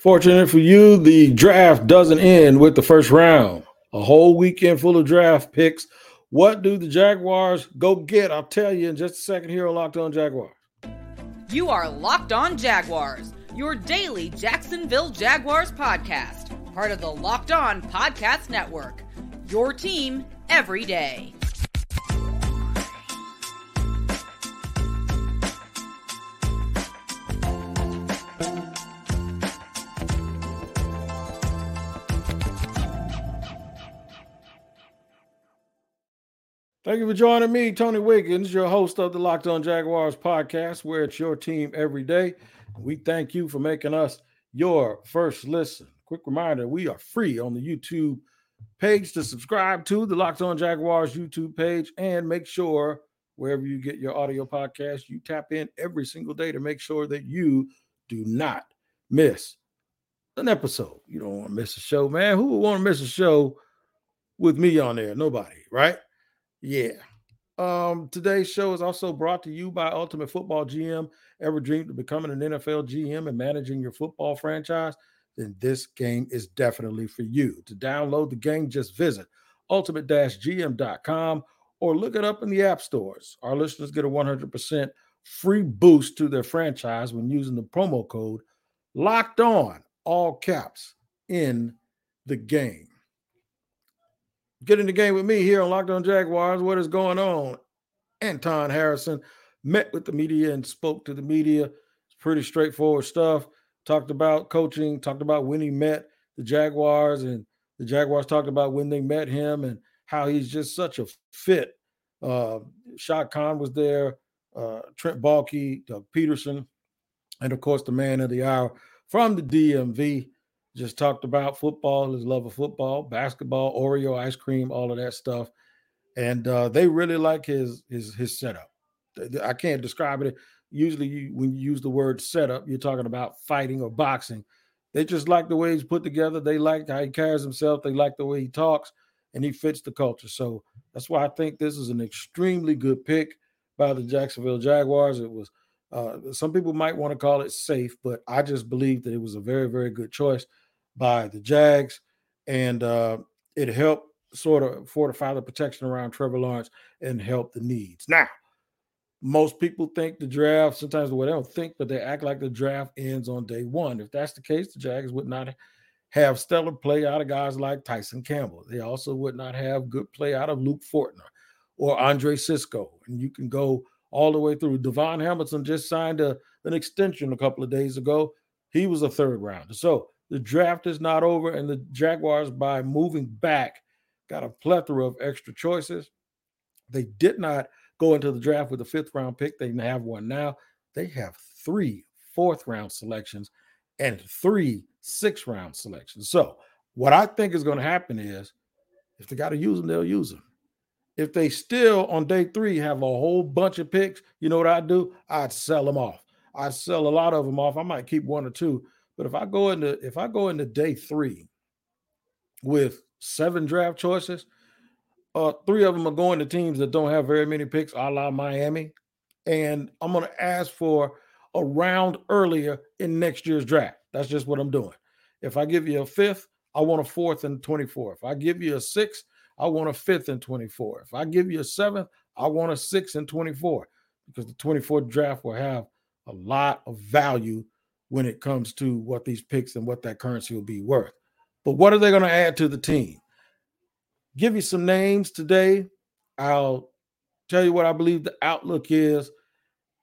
Fortunate for you, the draft doesn't end with the first round. A whole weekend full of draft picks. What do the Jaguars go get? I'll tell you in just a second here on Locked On Jaguars. You are Locked On Jaguars, your daily Jacksonville Jaguars podcast, part of the Locked On Podcast Network. Your team every day. Thank you for joining me, Tony Wiggins, your host of the Locked On Jaguars podcast, where it's your team every day. We thank you for making us your first listen. Quick reminder we are free on the YouTube page to subscribe to the Locked On Jaguars YouTube page and make sure wherever you get your audio podcast, you tap in every single day to make sure that you do not miss an episode. You don't want to miss a show, man. Who would want to miss a show with me on there? Nobody, right? Yeah. Um, today's show is also brought to you by Ultimate Football GM. Ever dreamed of becoming an NFL GM and managing your football franchise? Then this game is definitely for you. To download the game, just visit ultimate-gm.com or look it up in the app stores. Our listeners get a 100% free boost to their franchise when using the promo code locked on, all caps, in the game. Get in the game with me here on Locked On Jaguars. What is going on? Anton Harrison met with the media and spoke to the media. It's pretty straightforward stuff. Talked about coaching, talked about when he met the Jaguars, and the Jaguars talked about when they met him and how he's just such a fit. Uh, Shad Khan was there, uh, Trent Baalke, Doug Pederson, and of course the man of the hour from the DMV just talked about football, his love of football, basketball, Oreo ice cream, all of that stuff, and uh, they really like his his his setup. I can't describe it. Usually, you, when you use the word setup, you're talking about fighting or boxing. They just like the way he's put together. They like how he carries himself. They like the way he talks, and he fits the culture. So that's why I think this is an extremely good pick by the Jacksonville Jaguars. It was. Uh, some people might want to call it safe, but I just believe that it was a very, very good choice by the Jags, and uh, it helped sort of fortify the protection around Trevor Lawrence and help the needs. Now, most people think the draft, sometimes well, they don't think, but they act like the draft ends on day one. If that's the case, the Jags would not have stellar play out of guys like Tyson Campbell. They also would not have good play out of Luke Fortner or Andre Cisco. And you can go all the way through. DaVon Hamilton just signed a, an extension a couple of days ago. He was a third rounder. So the draft is not over, and the Jaguars, by moving back, got a plethora of extra choices. They did not go into the draft with a fifth round pick. They have one now. They have three fourth round selections and three sixth round selections. So, what I think is going to happen is if they got to use them, they'll use them. If they still on day three have a whole bunch of picks, you know what I'd do? I'd sell them off. I'd sell a lot of them off. I might keep one or two but if I go into if I go into day three with seven draft choices, uh, three of them are going to teams that don't have very many picks, a la Miami. And I'm going to ask for a round earlier in next year's draft. That's just what I'm doing. If I give you a fifth, I want a fourth and 24. If I give you a sixth, I want a fifth and 24. If I give you a seventh, I want a sixth and 24 because the 24 draft will have a lot of value when it comes to what these picks and what that currency will be worth. But what are they going to add to the team? Give you some names today. I'll tell you what I believe the outlook is,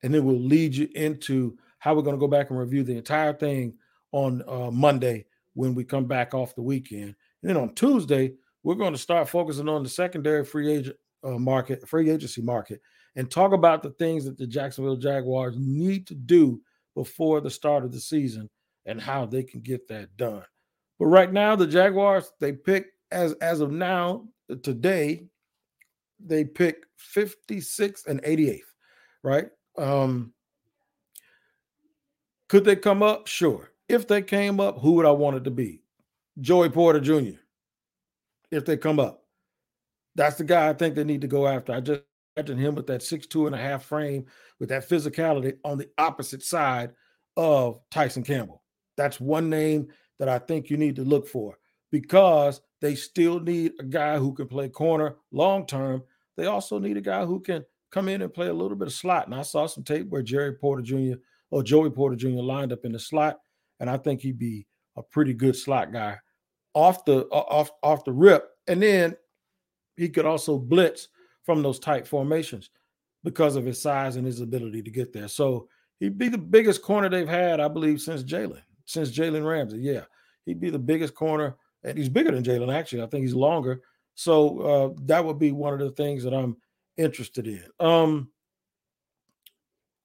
and it will lead you into how we're going to go back and review the entire thing on uh, Monday when we come back off the weekend. And then on Tuesday, we're going to start focusing on the secondary free agent uh, market, free agency market, and talk about the things that the Jacksonville Jaguars need to do before the start of the season and how they can get that done. But right now, the Jaguars, they pick as as of now, today, they pick 56th and 88th, right? Um, could they come up? Sure. If they came up, who would I want it to be? Joey Porter Jr. If they come up. That's the guy I think they need to go after. I just imagine him with that six two and a half frame with that physicality on the opposite side of Tyson Campbell. That's one name that I think you need to look for because they still need a guy who can play corner long term. They also need a guy who can come in and play a little bit of slot. And I saw some tape where Jerry Porter Jr. or Joey Porter Jr. lined up in the slot, and I think he'd be a pretty good slot guy off the off off the rip. And then he could also blitz from those tight formations because of his size and his ability to get there. So he'd be the biggest corner they've had, I believe, since Jalen, since Jalen Ramsey. Yeah, he'd be the biggest corner, and he's bigger than Jalen. Actually, I think he's longer. So uh, that would be one of the things that I'm interested in. Um,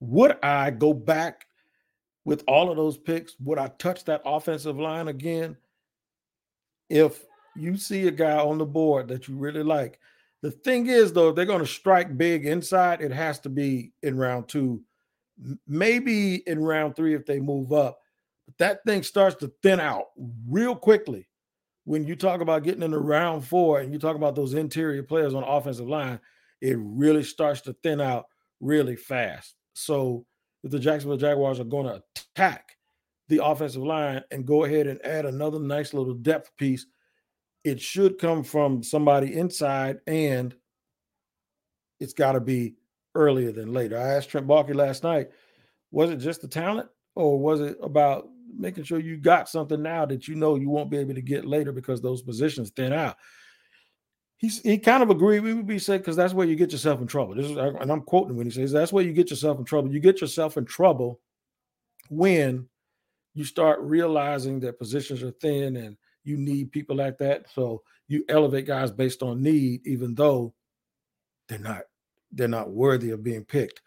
would I go back with all of those picks? Would I touch that offensive line again? If you see a guy on the board that you really like, the thing is, though, they're going to strike big inside, it has to be in round two, maybe in round three if they move up. But that thing starts to thin out real quickly when you talk about getting into round four and you talk about those interior players on the offensive line. It really starts to thin out really fast. So if the Jacksonville Jaguars are going to attack the offensive line and go ahead and add another nice little depth piece it should come from somebody inside and it's got to be earlier than later. I asked Trent Baalke last night, was it just the talent or was it about making sure you got something now that you know you won't be able to get later because those positions thin out? He's, he kind of agreed. We would be saying because that's where you get yourself in trouble. This is, and I'm quoting when he says that's where you get yourself in trouble. You get yourself in trouble when you start realizing that positions are thin and you need people like that. So you elevate guys based on need, even though they're not they're not worthy of being picked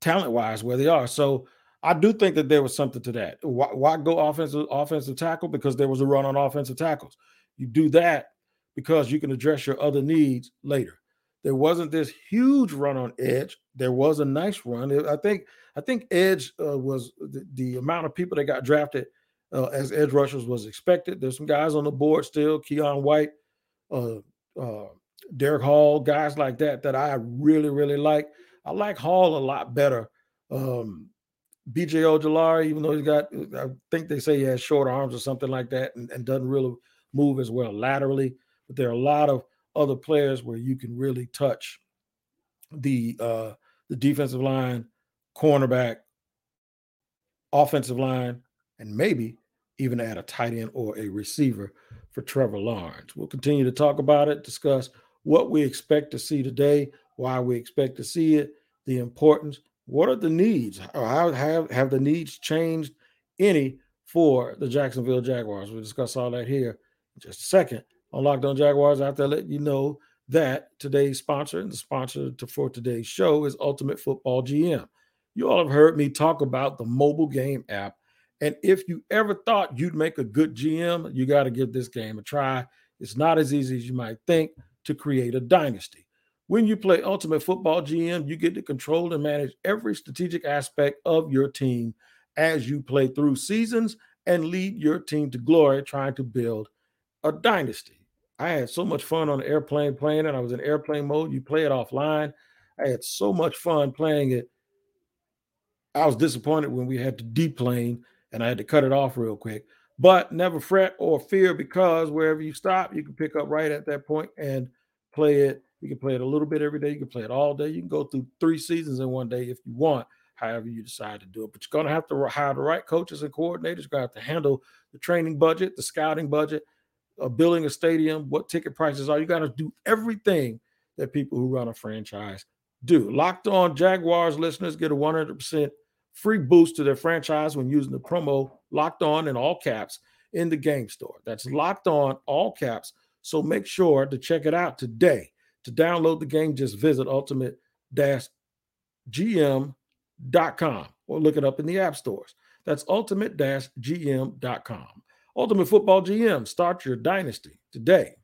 talent wise where they are. So I do think that there was something to that. Why, why, go offensive offensive tackle? Because there was a run on offensive tackles. You do that because you can address your other needs later. There wasn't this huge run on edge. There was a nice run. I think I think edge uh, was the, the amount of people that got drafted uh, as edge rushers was expected. There's some guys on the board still, Keion White, uh, uh, Derick Hall, guys like that that I really, really like. I like Hall a lot better. Um, BJ Ojulari, even though he's got, I think they say he has short arms or something like that and, and doesn't really move as well laterally. But there are a lot of other players where you can really touch the uh, the defensive line, cornerback, offensive line, and maybe even add a tight end or a receiver for Trevor Lawrence. We'll continue to talk about it, discuss what we expect to see today, why we expect to see it, the importance, what are the needs? How have, have the needs changed any for the Jacksonville Jaguars? We'll discuss all that here in just a second on Locked On Jaguars. have to let you know that today's sponsor and the sponsor for today's show is Ultimate Football GM. You all have heard me talk about the mobile game app and if you ever thought you'd make a good GM, you got to give this game a try. It's not as easy as you might think to create a dynasty. When you play Ultimate Football GM, you get to control and manage every strategic aspect of your team as you play through seasons and lead your team to glory trying to build a dynasty. I had so much fun on the airplane playing it. I was in airplane mode. You play it offline. I had so much fun playing it. I was disappointed when we had to deplane and I had to cut it off real quick. But never fret or fear because wherever you stop, you can pick up right at that point and play it. You can play it a little bit every day. You can play it all day. You can go through three seasons in one day if you want, however you decide to do it. But you're going to have to hire the right coaches and coordinators. You're going to have to handle the training budget, the scouting budget, uh, building a stadium, what ticket prices are. You got to do everything that people who run a franchise do. Locked on Jaguars listeners get a 100% free boost to their franchise when using the promo locked on in all caps in the game store. That's locked on all caps. So make sure to check it out today. To download the game, just visit ultimate gm.com or look it up in the app stores. That's ultimate gm.com. Ultimate Football GM, start your dynasty today.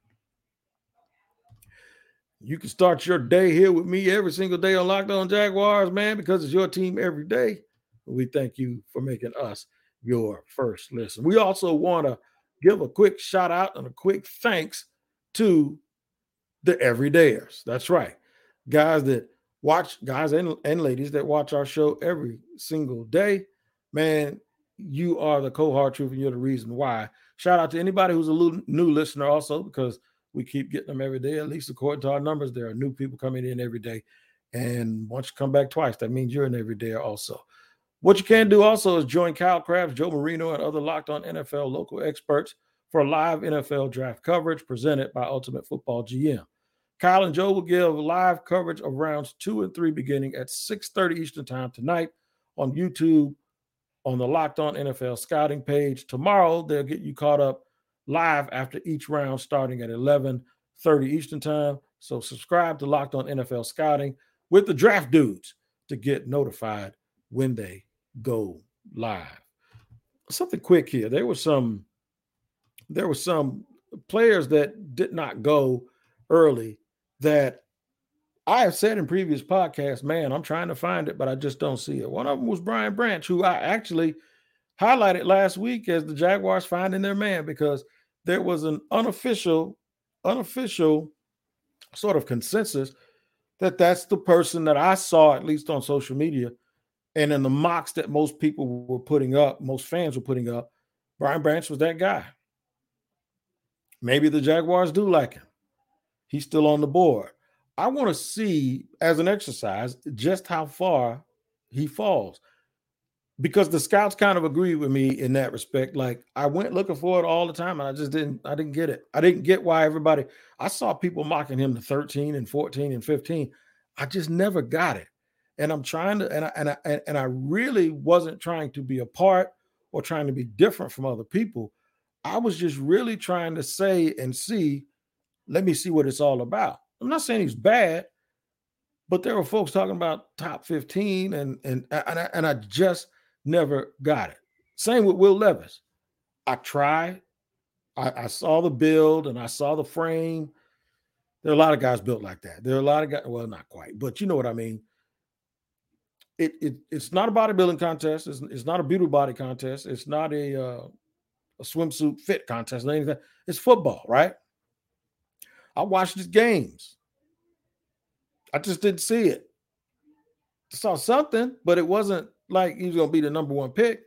You can start your day here with me every single day on Locked On Jaguars, man, because it's your team every day. We thank you for making us your first listen. We also want to give a quick shout out and a quick thanks to the everydayers. That's right. Guys that watch, guys and, and ladies that watch our show every single day. Man, you are the cold hard truth and you're the reason why. Shout out to anybody who's a little, new listener also because we keep getting them every day. At least according to our numbers, there are new people coming in every day. And once you come back twice, that means you're in every day also. What you can do also is join Kyle Crabbs, Joe Marino, and other locked on NFL local experts for live NFL draft coverage presented by Ultimate Football GM. Kyle and Joe will give live coverage of rounds two and three beginning at 6:30 Eastern Time tonight on YouTube on the Locked On NFL scouting page. Tomorrow they'll get you caught up live after each round starting at 11:30 Eastern Time. So subscribe to Locked On NFL Scouting with the draft dudes to get notified when they go live. Something quick here. There was some there were some players that did not go early that I have said in previous podcasts, man, I'm trying to find it, but I just don't see it. One of them was Brian Branch, who I actually highlighted last week as the Jaguars finding their man because there was an unofficial, unofficial sort of consensus that that's the person that I saw, at least on social media, and in the mocks that most people were putting up, most fans were putting up, Brian Branch was that guy. Maybe the Jaguars do like him. He's still on the board. I want to see, as an exercise, just how far he falls. Because the scouts kind of agree with me in that respect. Like I went looking for it all the time, and I just didn't. I didn't get it. I didn't get why everybody. I saw people mocking him to 13 and 14 and 15. I just never got it and I'm trying to and I, and I and I really wasn't trying to be a part or trying to be different from other people. I was just really trying to say and see, let me see what it's all about. I'm not saying he's bad, but there were folks talking about top 15 and and and I, and I just never got it. Same with Will Levis. I tried. I, I saw the build and I saw the frame. There are a lot of guys built like that. There are a lot of guys, well, not quite, but you know what I mean it, it it's not a bodybuilding contest. It's, it's not a beauty body contest. It's not a uh, a swimsuit fit contest or anything. It's football, right? I watched his games. I just didn't see it. I saw something, but it wasn't like he was going to be the number one pick.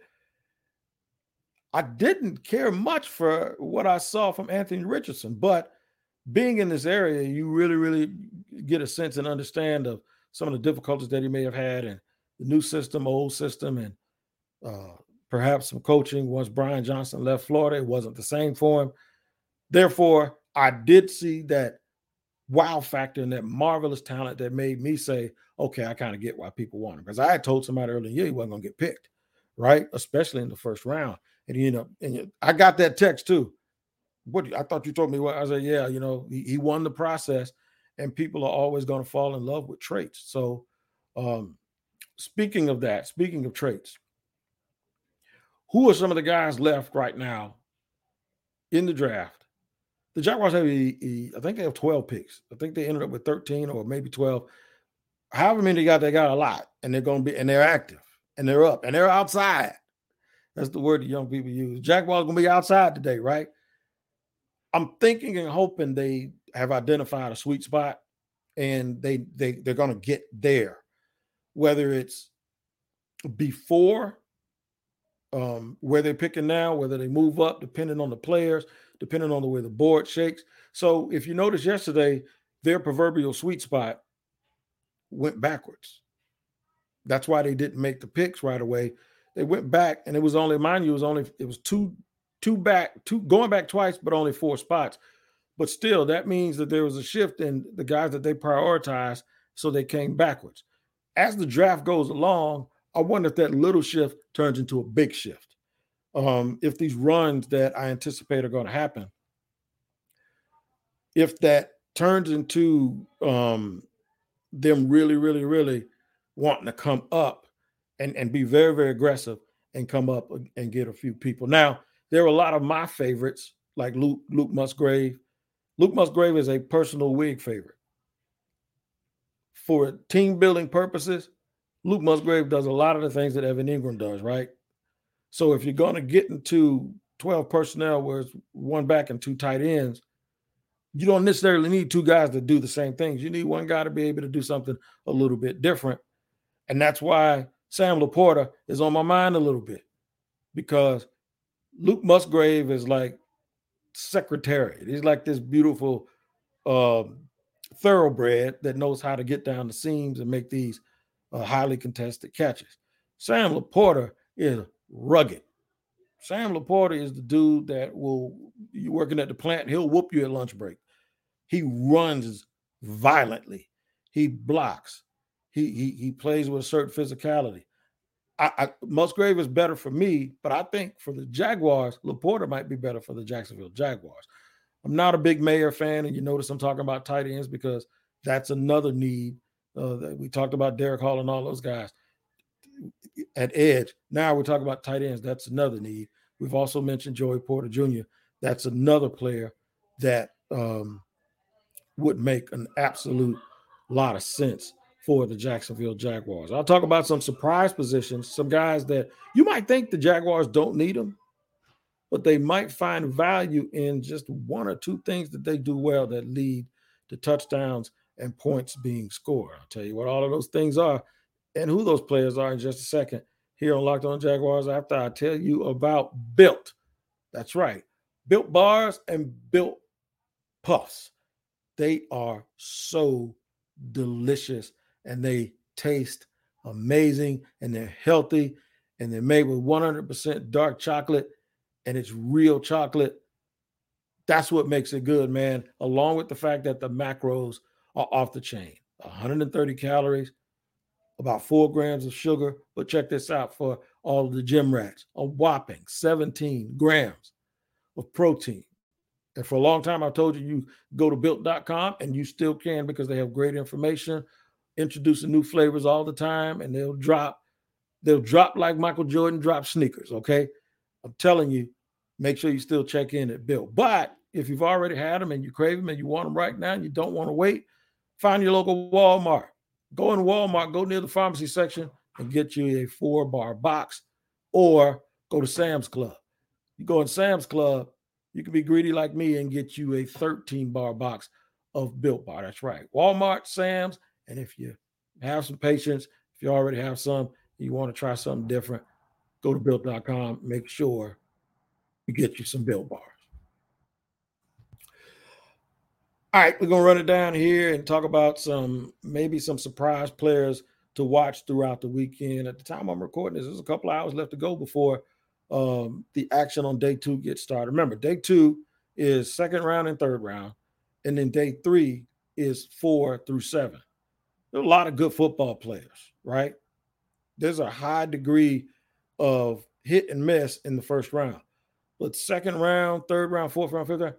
I didn't care much for what I saw from Anthony Richardson, but being in this area, you really, really get a sense and understand of some of the difficulties that he may have had and the new system, old system, and uh, perhaps some coaching once Brian Johnson left Florida. It wasn't the same for him. Therefore, I did see that wow factor and that marvelous talent that made me say, okay, I kind of get why people want him. Because I had told somebody earlier, yeah, he wasn't going to get picked, right? Especially in the first round. And you know, and I got that text too. What I thought you told me what I said, yeah, you know, he, he won the process, and people are always going to fall in love with traits. So um, Speaking of that, speaking of traits, who are some of the guys left right now in the draft? The Jaguars have, a, a, I think they have 12 picks. I think they ended up with 13 or maybe 12. However many they got, they got a lot, and they're going to be, and they're active, and they're up, and they're outside. That's the word that young people use. Jaguars going to be outside today, right? I'm thinking and hoping they have identified a sweet spot, and they they they're going to get there whether it's before um, where they're picking now, whether they move up, depending on the players, depending on the way the board shakes. So if you notice yesterday, their proverbial sweet spot went backwards. That's why they didn't make the picks right away. They went back, and it was only, mind you, it was only it was two, two back, two going back twice, but only four spots. But still, that means that there was a shift in the guys that they prioritized, so they came backwards as the draft goes along, I wonder if that little shift turns into a big shift. Um, if these runs that I anticipate are going to happen, if that turns into um, them really, really, really wanting to come up and, and be very, very aggressive and come up and get a few people. Now, there are a lot of my favorites, like Luke, Luke Musgrave. Luke Musgrave is a personal wig favorite for team building purposes, Luke Musgrave does a lot of the things that Evan Engram does, right? So if you're going to get into 12 personnel where it's one back and two tight ends, you don't necessarily need two guys to do the same things. You need one guy to be able to do something a little bit different. And that's why Sam LaPorta is on my mind a little bit. because Luke Musgrave is like secretariat. He's like this beautiful uh, thoroughbred that knows how to get down the seams and make these uh, highly contested catches. Sam LaPorta is rugged. Sam LaPorta is the dude that will you working at the plant, he'll whoop you at lunch break. He runs violently. He blocks. He he he plays with a certain physicality. I, I, Musgrave is better for me, but I think for the Jaguars, LaPorta might be better for the Jacksonville Jaguars. I'm not a big Mayer fan, and you notice I'm talking about tight ends because that's another need. Uh, we talked about Derick Hall and all those guys at edge. Now we're talking about tight ends. That's another need. We've also mentioned Joey Porter Jr. That's another player that um, would make an absolute lot of sense for the Jacksonville Jaguars. I'll talk about some surprise positions, some guys that you might think the Jaguars don't need them, but they might find value in just one or two things that they do well that lead to touchdowns and points being scored. I'll tell you what all of those things are and who those players are in just a second here on Locked On Jaguars after I tell you about Built. That's right. Built bars and built puffs. They are so delicious and they taste amazing and they're healthy and they're made with 100% dark chocolate and it's real chocolate. That's what makes it good, man. Along with the fact that the macros are off the chain 130 calories, about four grams of sugar. But check this out for all of the gym rats a whopping 17 grams of protein. And for a long time, I told you, you go to built.com and you still can because they have great information, introducing new flavors all the time, and they'll drop, they'll drop like Michael Jordan drop sneakers. Okay. I'm telling you, make sure you still check in at Built. But if you've already had them and you crave them and you want them right now and you don't want to wait, find your local Walmart. Go in Walmart, go near the pharmacy section and get you a four bar box or go to Sam's Club. You go in Sam's Club, you can be greedy like me and get you a 13 bar box of Built Bar. That's right. Walmart, Sam's. And if you have some patience, if you already have some, you want to try something different, go to built.com. Make sure you get you some Built Bars. All right, we're gonna run it down here and talk about some maybe some surprise players to watch throughout the weekend. At the time I'm recording this, there's a couple hours left to go before um, the action on day two gets started. Remember, day two is second round and third round, and then day three is four through seven. There are a lot of good football players, right? There's a high degree of hit and miss in the first round, but second round, third round, fourth round, fifth round,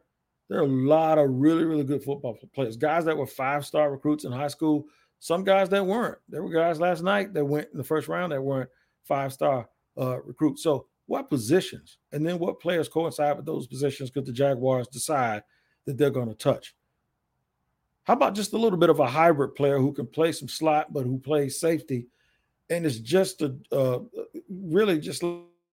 there are a lot of really, really good football players. Guys that were five star recruits in high school. Some guys that weren't. There were guys last night that went in the first round that weren't five star uh, recruits. So, what positions and then what players coincide with those positions could the Jaguars decide that they're going to touch? How about just a little bit of a hybrid player who can play some slot but who plays safety, and it's just a uh, really just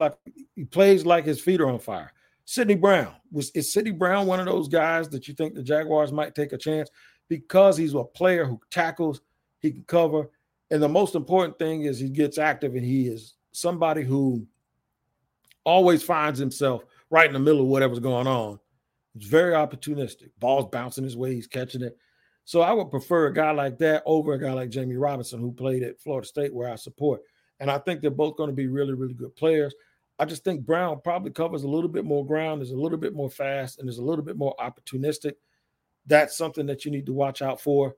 like he plays like his feet are on fire. Sydney Brown was is Sydney Brown one of those guys that you think the Jaguars might take a chance because he's a player who tackles, he can cover, and the most important thing is he gets active and he is somebody who always finds himself right in the middle of whatever's going on. He's very opportunistic. Ball's bouncing his way, he's catching it. So I would prefer a guy like that over a guy like Jammie Robinson, who played at Florida State, where I support. And I think they're both going to be really, really good players. I just think Brown probably covers a little bit more ground, is a little bit more fast, and is a little bit more opportunistic. That's something that you need to watch out for.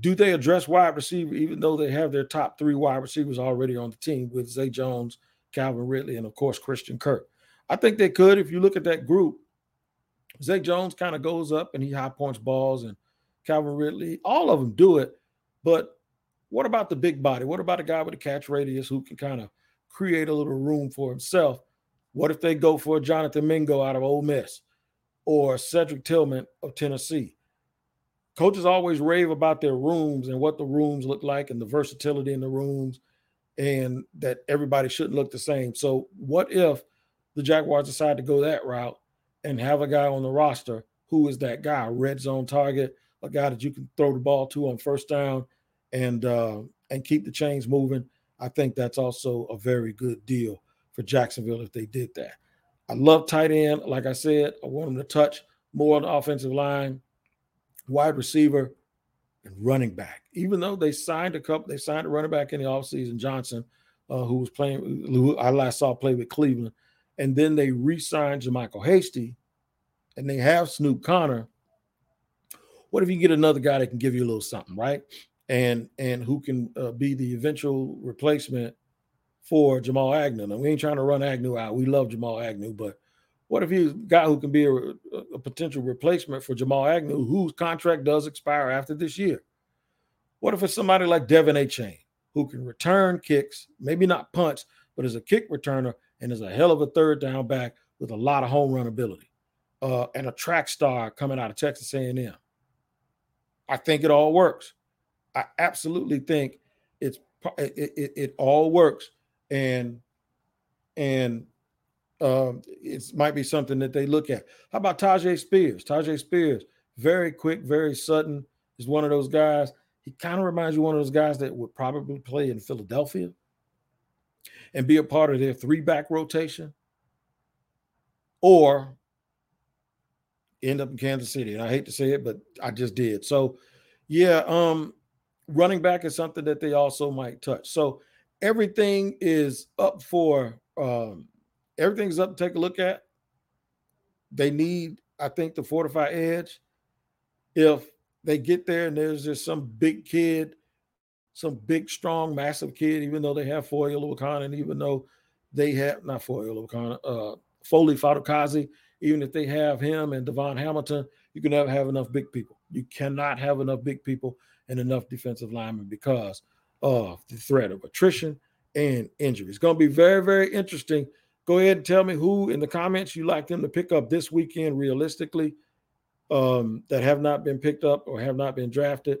Do they address wide receiver, even though they have their top three wide receivers already on the team with Zay Jones, Calvin Ridley, and of course Christian Kirk? I think they could. If you look at that group, Zay Jones kind of goes up and he high points balls, and Calvin Ridley, all of them do it. But what about the big body? What about a guy with a catch radius who can kind of create a little room for himself. What if they go for a Jonathan Mingo out of Ole Miss or Cedric Tillman of Tennessee? Coaches always rave about their rooms and what the rooms look like and the versatility in the rooms and that everybody shouldn't look the same. So, what if the Jaguars decide to go that route and have a guy on the roster who is that guy, red zone target, a guy that you can throw the ball to on first down and uh, and keep the chains moving I think that's also a very good deal for Jacksonville if they did that. I love tight end. Like I said, I want them to touch more on the offensive line, wide receiver, and running back. Even though they signed a couple, they signed a running back in the offseason, Johnson, uh, who was playing, who I last saw play with Cleveland. And then they re signed JaMycal Hasty, and they have Snoop Conner. What if you get another guy that can give you a little something, right? And and who can uh, be the eventual replacement for Jamal Agnew? Now, we ain't trying to run Agnew out. We love Jamal Agnew, but what if he's a guy who can be a, a, potential replacement for Jamal Agnew, whose contract does expire after this year? What if it's somebody like De'Von Achane, who can return kicks, maybe not punts, but is a kick returner and is a hell of a third down back with a lot of home run ability, uh, and a track star coming out of Texas A&M? I think it all works. I absolutely think it's it, it, it all works, and and um, it might be something that they look at. How about Tyjae Spears? Tyjae Spears, very quick, very sudden, is one of those guys. He kind of reminds you one of those guys that would probably play in Philadelphia and be a part of their three back rotation or end up in Kansas City. And I hate to say it, but I just did. So, yeah, um, running back is something that they also might touch. So, everything is up for um, everything's up to take a look at. They need, I think, the fortify edge. If they get there and there's just some big kid, some big, strong, massive kid, even though they have Foye Oluokun, and even though they have not Foye Oluokun, uh, Foley Fatukasi, even if they have him and DaVon Hamilton, you can never have enough big people. You cannot have enough big people and enough defensive linemen because of the threat of attrition and injury. It's going to be very, very interesting Go ahead and tell me who in the comments you like them to pick up this weekend realistically um, that have not been picked up or have not been drafted.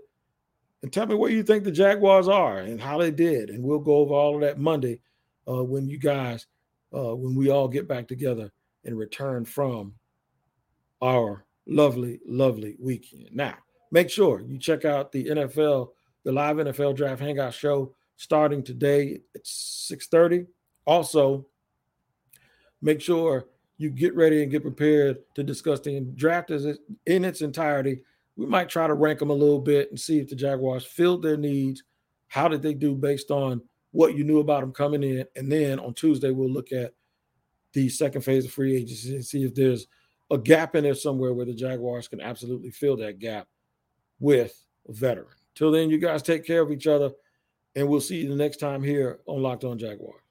And tell me where you think the Jaguars are and how they did. And we'll go over all of that Monday uh, when you guys, uh, when we all get back together and return from our lovely, lovely weekend. Now, make sure you check out the NFL, the live NFL Draft Hangout show starting today at 6:30. Also, make sure you get ready and get prepared to discuss the draft in its entirety. We might try to rank them a little bit and see if the Jaguars filled their needs. How did they do based on what you knew about them coming in? And then on Tuesday, we'll look at the second phase of free agency and see if there's a gap in there somewhere where the Jaguars can absolutely fill that gap with veteran. Till then, you guys take care of each other, and we'll see you the next time here on Locked On Jaguars.